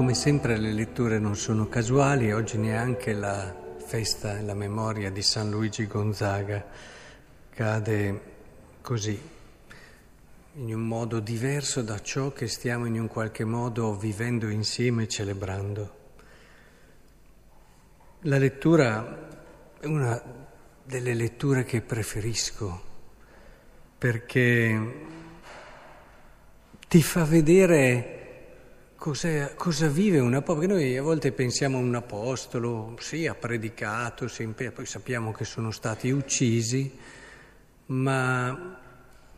Come sempre le letture non sono casuali, oggi neanche la festa e la memoria di San Luigi Gonzaga cade così, in un modo diverso da ciò che stiamo in un qualche modo vivendo insieme e celebrando. La lettura è una delle letture che preferisco perché ti fa vedere cosa, cosa vive un apostolo, perché noi a volte pensiamo a un apostolo, sì, ha predicato, sempre, poi sappiamo che sono stati uccisi, ma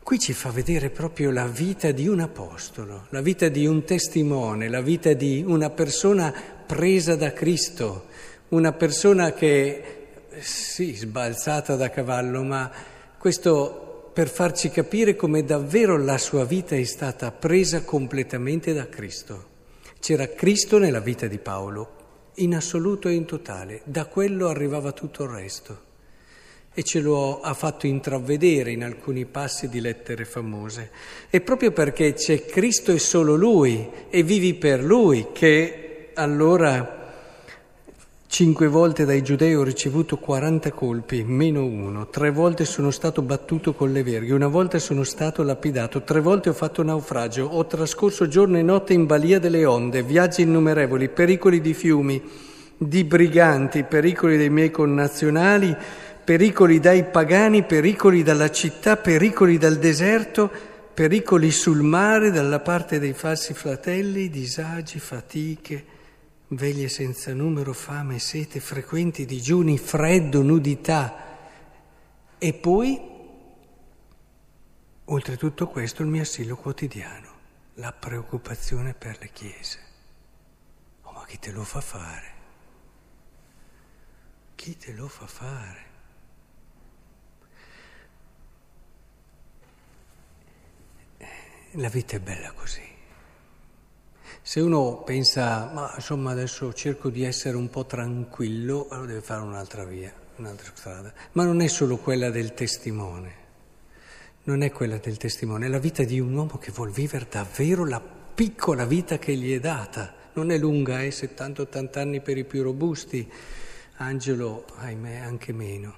qui ci fa vedere proprio la vita di un apostolo, la vita di un testimone, la vita di una persona presa da Cristo, una persona che, sì, sbalzata da cavallo, ma questo per farci capire come davvero la sua vita è stata presa completamente da Cristo. C'era Cristo nella vita di Paolo, in assoluto e in totale, da quello arrivava tutto il resto. E ce lo ha fatto intravedere in alcuni passi di lettere famose. E proprio perché c'è Cristo e solo Lui, e vivi per Lui, che allora Cinque volte dai giudei ho ricevuto 40 colpi, meno uno. Tre volte sono stato battuto con le verghe, una volta sono stato lapidato, tre volte ho fatto naufragio, ho trascorso giorno e notte in balia delle onde, viaggi innumerevoli, pericoli di fiumi, di briganti, pericoli dei miei connazionali, pericoli dai pagani, pericoli dalla città, pericoli dal deserto, pericoli sul mare dalla parte dei falsi fratelli, disagi, fatiche veglie senza numero, fame, sete, frequenti digiuni, freddo, nudità. E poi, oltre tutto questo, il mio asilo quotidiano, la preoccupazione per le chiese. Oh, ma chi te lo fa fare? Chi te lo fa fare? La vita è bella così. Se uno pensa, ma insomma adesso cerco di essere un po' tranquillo, allora deve fare un'altra via, un'altra strada. Ma non è solo quella del testimone, non è quella del testimone, è la vita di un uomo che vuol vivere davvero la piccola vita che gli è data. Non è lunga, è eh? 70-80 anni per i più robusti, Angelo, ahimè, anche meno.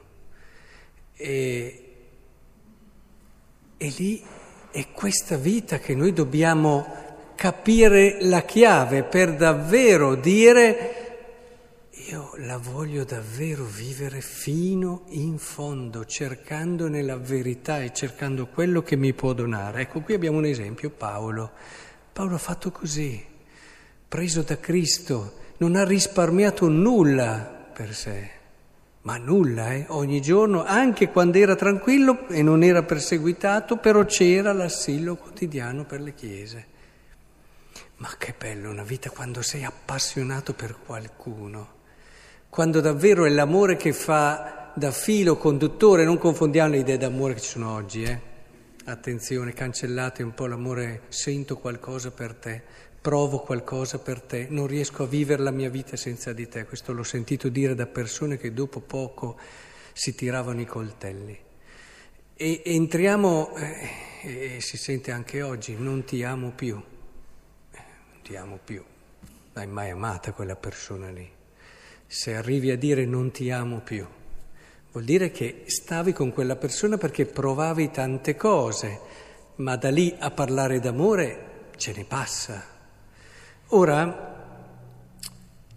E, e lì è questa vita che noi dobbiamo capire la chiave per davvero dire io la voglio davvero vivere fino in fondo, cercandone la verità e cercando quello che mi può donare. Ecco, qui abbiamo un esempio, Paolo. Paolo ha fatto così, preso da Cristo, non ha risparmiato nulla per sé, ma nulla, eh? ogni giorno, anche quando era tranquillo e non era perseguitato, però c'era l'assillo quotidiano per le chiese. Ma che bello una vita quando sei appassionato per qualcuno, quando davvero è l'amore che fa da filo conduttore, non confondiamo le idee d'amore che ci sono oggi, eh? Attenzione, cancellate un po' l'amore, sento qualcosa per te, provo qualcosa per te, non riesco a vivere la mia vita senza di te. Questo l'ho sentito dire da persone che dopo poco si tiravano i coltelli. E entriamo, eh, e si sente anche oggi, non ti amo più ti amo più. L'hai mai amata quella persona lì? Se arrivi a dire non ti amo più, vuol dire che stavi con quella persona perché provavi tante cose, ma da lì a parlare d'amore ce ne passa. Ora,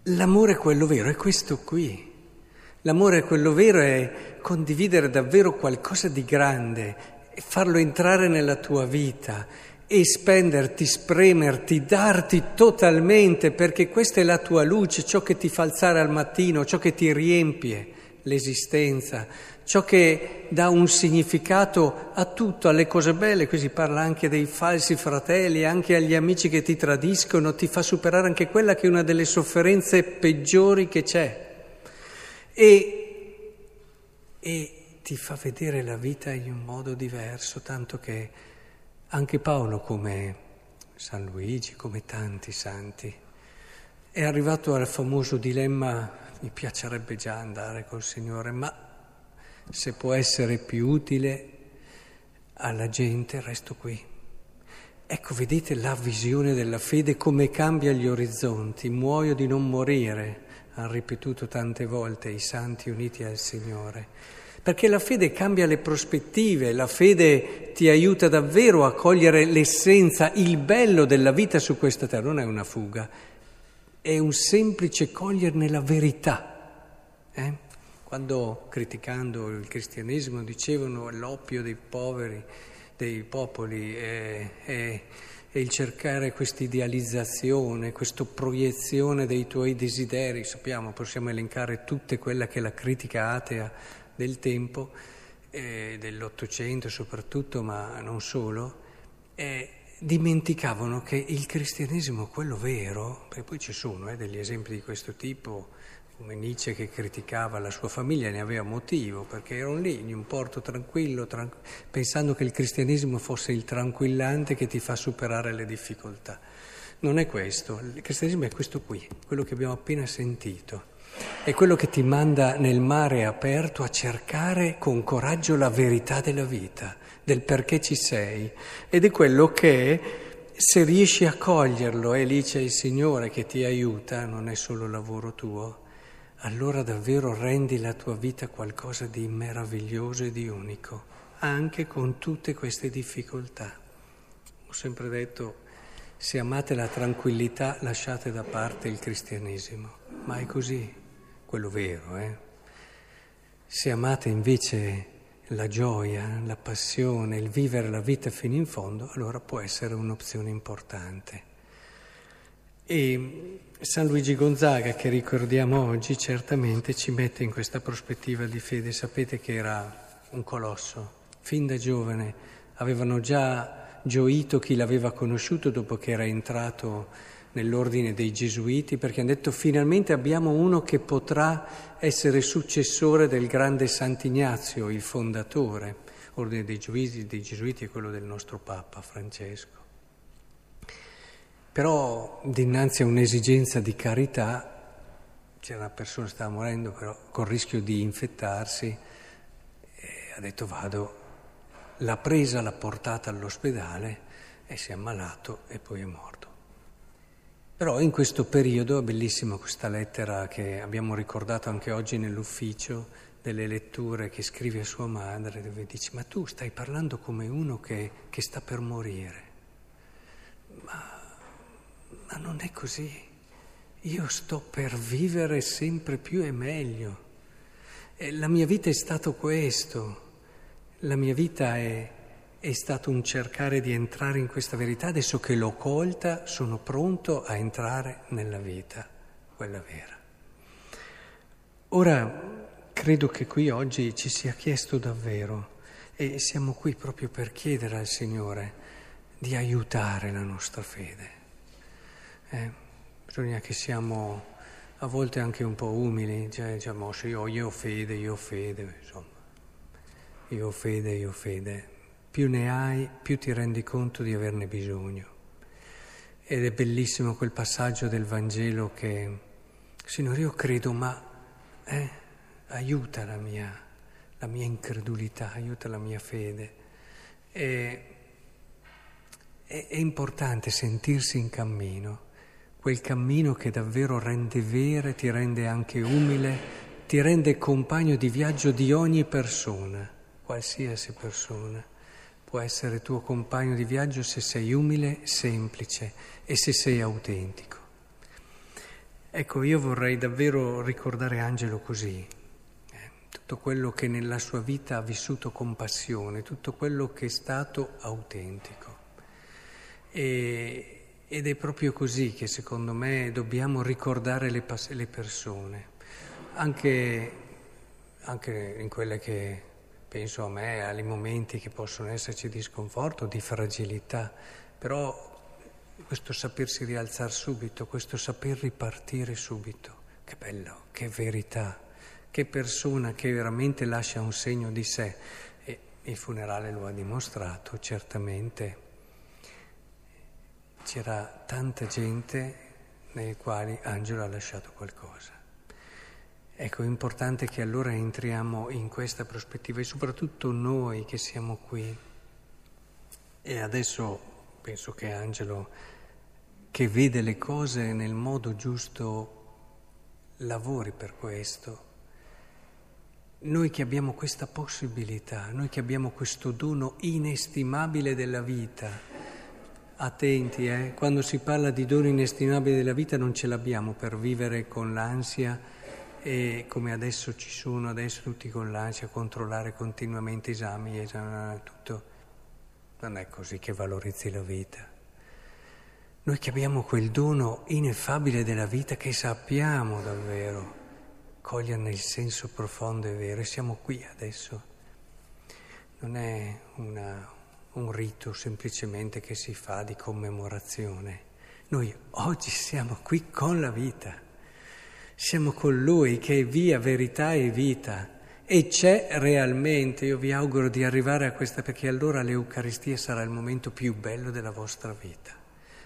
l'amore quello vero è questo qui. L'amore quello vero è condividere davvero qualcosa di grande e farlo entrare nella tua vita e spenderti, spremerti, darti totalmente perché questa è la tua luce, ciò che ti fa alzare al mattino, ciò che ti riempie l'esistenza, ciò che dà un significato a tutto, alle cose belle, qui si parla anche dei falsi fratelli, anche agli amici che ti tradiscono, ti fa superare anche quella che è una delle sofferenze peggiori che c'è. E, e ti fa vedere la vita in un modo diverso, tanto che anche Paolo, come San Luigi, come tanti santi, è arrivato al famoso dilemma, mi piacerebbe già andare col Signore, ma se può essere più utile alla gente resto qui. Ecco, vedete la visione della fede come cambia gli orizzonti. Muoio di non morire, hanno ripetuto tante volte i santi uniti al Signore. Perché la fede cambia le prospettive, la fede ti aiuta davvero a cogliere l'essenza, il bello della vita su questa terra. Non è una fuga, è un semplice coglierne la verità. Eh? Quando criticando il cristianesimo dicevano l'oppio dei poveri, dei popoli è, è, è il cercare questa idealizzazione, questa proiezione dei tuoi desideri, sappiamo, possiamo elencare tutte quella che la critica atea del tempo, eh, dell'Ottocento soprattutto, ma non solo, eh, dimenticavano che il cristianesimo, quello vero, perché poi ci sono eh, degli esempi di questo tipo, come Nietzsche che criticava la sua famiglia, ne aveva motivo, perché erano lì in un porto tranquillo, tran- pensando che il cristianesimo fosse il tranquillante che ti fa superare le difficoltà. Non è questo, il cristianesimo è questo qui, quello che abbiamo appena sentito. È quello che ti manda nel mare aperto a cercare con coraggio la verità della vita, del perché ci sei. Ed è quello che, se riesci a coglierlo, e lì c'è il Signore che ti aiuta, non è solo lavoro tuo, allora davvero rendi la tua vita qualcosa di meraviglioso e di unico, anche con tutte queste difficoltà. Ho sempre detto, se amate la tranquillità lasciate da parte il cristianesimo, ma è così, quello vero, eh? Se amate invece la gioia, la passione, il vivere la vita fino in fondo, allora può essere un'opzione importante. E San Luigi Gonzaga, che ricordiamo oggi, certamente ci mette in questa prospettiva di fede. Sapete che era un colosso, fin da giovane avevano già gioito chi l'aveva conosciuto dopo che era entrato nell'ordine dei Gesuiti, perché hanno detto finalmente abbiamo uno che potrà essere successore del grande Sant'Ignazio, il fondatore. L'ordine dei Gesuiti, dei Gesuiti è quello del nostro Papa Francesco. Però dinanzi a un'esigenza di carità, c'era una persona che stava morendo però con il rischio di infettarsi, ha detto vado, l'ha presa, l'ha portata all'ospedale e si è ammalato e poi è morto. Però in questo periodo, bellissima questa lettera che abbiamo ricordato anche oggi nell'ufficio, delle letture che scrive a sua madre, dove dice ma tu stai parlando come uno che, che sta per morire. Ma ma non è così. Io sto per vivere sempre più e meglio. E la mia vita è stato questo. La mia vita è, è stato un cercare di entrare in questa verità. Adesso che l'ho colta, sono pronto a entrare nella vita, quella vera. Ora, credo che qui oggi ci sia chiesto davvero, e siamo qui proprio per chiedere al Signore di aiutare la nostra fede. Eh, bisogna che siamo a volte anche un po' umili, cioè diciamo se io, io ho fede, io ho fede, insomma, io fede, io fede. Più ne hai, più ti rendi conto di averne bisogno. Ed è bellissimo quel passaggio del Vangelo che, Signore, io credo, ma eh, aiuta la mia, la mia incredulità, aiuta la mia fede. E, è, è importante sentirsi in cammino quel cammino che davvero rende vera, ti rende anche umile, ti rende compagno di viaggio di ogni persona, qualsiasi persona. Può essere tuo compagno di viaggio se sei umile, semplice e se sei autentico. Ecco, io vorrei davvero ricordare Angelo così, eh, tutto quello che nella sua vita ha vissuto con passione, tutto quello che è stato autentico. E, ed è proprio così che secondo me dobbiamo ricordare le, le persone, anche, anche, in quelle che penso a me, ai momenti che possono esserci di sconforto, di fragilità, però questo sapersi rialzare subito, questo saper ripartire subito, che bello, che verità, che persona che veramente lascia un segno di sé. E il funerale lo ha dimostrato, certamente c'era tanta gente nei quali Angelo ha lasciato qualcosa. Ecco, è importante che allora entriamo in questa prospettiva e soprattutto noi che siamo qui. E adesso penso che Angelo, che vede le cose nel modo giusto, lavori per questo. Noi che abbiamo questa possibilità, noi che abbiamo questo dono inestimabile della vita, attenti, eh? quando si parla di dono inestimabile della vita non ce l'abbiamo per vivere con l'ansia e come adesso ci sono, adesso tutti con l'ansia, controllare continuamente esami, esami, tutto. Non è così che valorizzi la vita. Noi che abbiamo quel dono ineffabile della vita che sappiamo davvero coglierne il senso profondo e vero e siamo qui adesso. Non è una, un rito semplicemente che si fa di commemorazione. Noi oggi siamo qui con la vita, siamo con Lui che è via, verità e vita. E c'è realmente, io vi auguro di arrivare a questa perché allora l'Eucaristia sarà il momento più bello della vostra vita,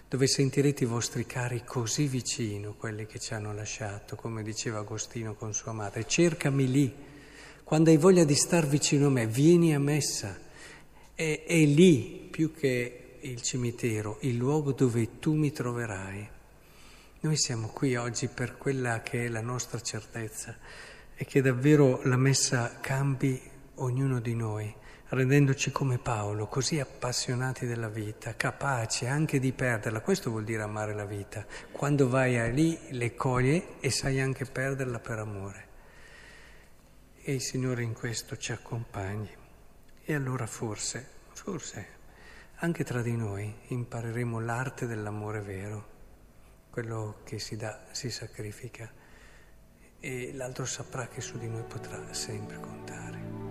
dove sentirete i vostri cari così vicino, quelli che ci hanno lasciato, come diceva Agostino con sua madre, cercami lì, quando hai voglia di star vicino a me, vieni a messa. È, è lì, più che il cimitero, il luogo dove tu mi troverai. Noi siamo qui oggi per quella che è la nostra certezza e che davvero la messa cambi ognuno di noi, rendendoci come Paolo, così appassionati della vita, capaci anche di perderla. Questo vuol dire amare la vita. Quando vai a lì le coglie e sai anche perderla per amore. E il Signore in questo ci accompagni. E allora forse, forse, anche tra di noi impareremo l'arte dell'amore vero, quello che si dà, si sacrifica, e l'altro saprà che su di noi potrà sempre contare.